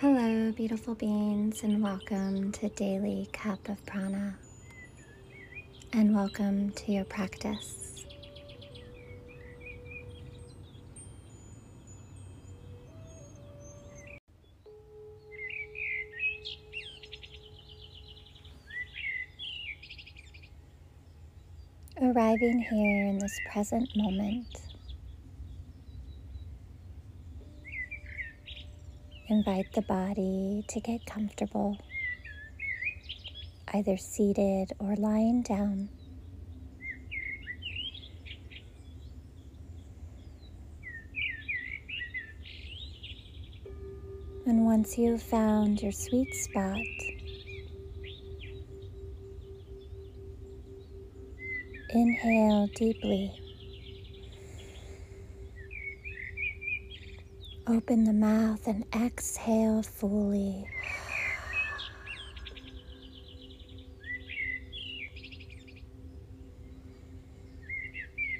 Hello, beautiful beings, and welcome to Daily Cup of Prana. And welcome to your practice. Arriving here in this present moment Invite the body to get comfortable, either seated or lying down. And once you've found your sweet spot, inhale deeply. Open the mouth and exhale fully.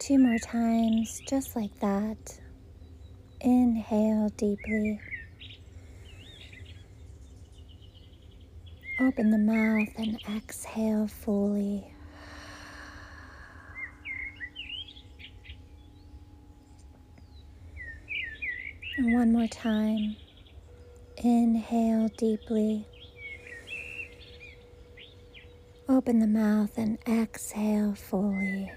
Two more times, just like that. Inhale deeply. Open the mouth and exhale fully. And one more time. Inhale deeply. Open the mouth and exhale fully.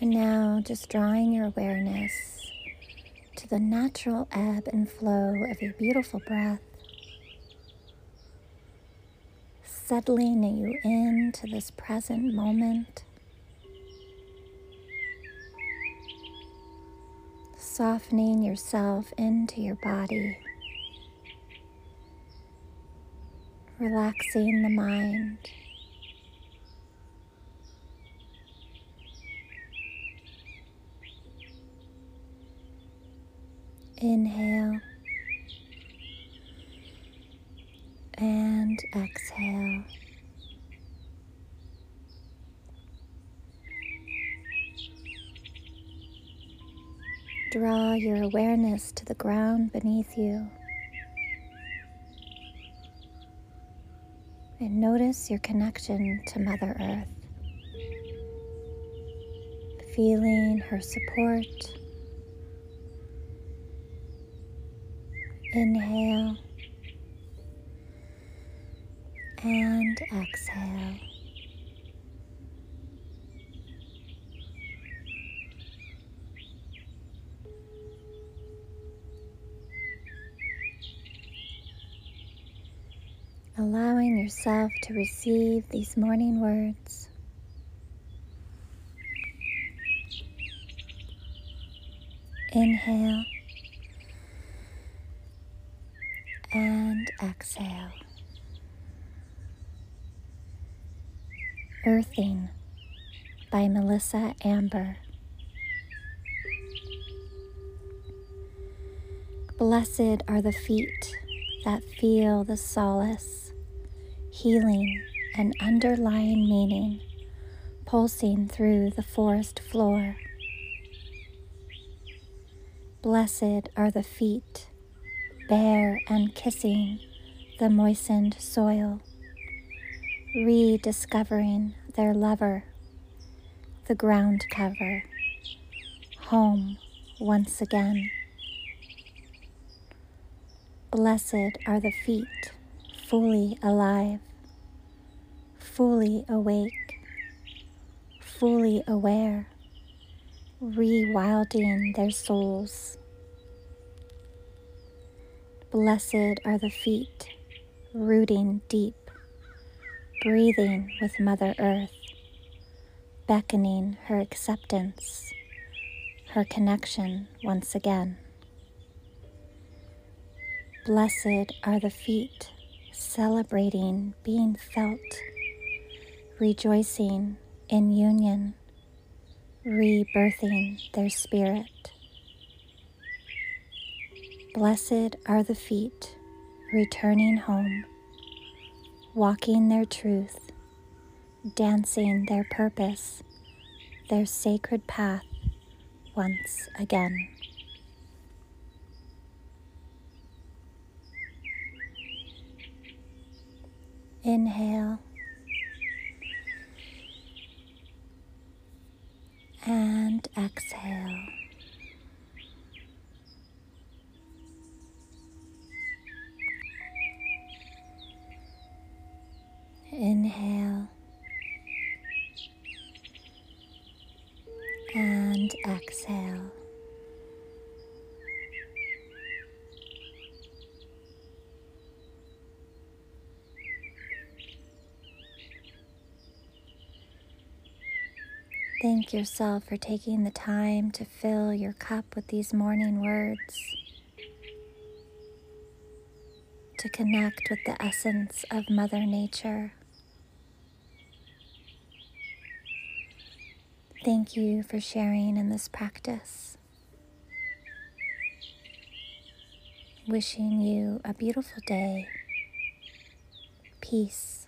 And now just drawing your awareness to the natural ebb and flow of your beautiful breath. Settling you into this present moment. Softening yourself into your body. Relaxing the mind. Inhale. and exhale. Draw your awareness to the ground beneath you. And notice your connection to Mother Earth. Feeling her support. Inhale. And exhale. Allowing yourself to receive these morning words. Inhale and exhale. Earthing by Melissa Amber. Blessed are the feet that feel the solace, healing, and underlying meaning pulsing through the forest floor. Blessed are the feet, bare and kissing the moistened soil rediscovering their lover, the ground cover, home once again. Blessed are the feet fully alive, fully awake, fully aware, rewilding their souls. Blessed are the feet rooting deep breathing with Mother Earth, beckoning her acceptance, her connection once again. Blessed are the feet celebrating being felt, rejoicing in union, rebirthing their spirit. Blessed are the feet returning home walking their truth, dancing their purpose, their sacred path once again. Inhale. Inhale. And exhale. Thank yourself for taking the time to fill your cup with these morning words, to connect with the essence of Mother Nature. Thank you for sharing in this practice. Wishing you a beautiful day, peace,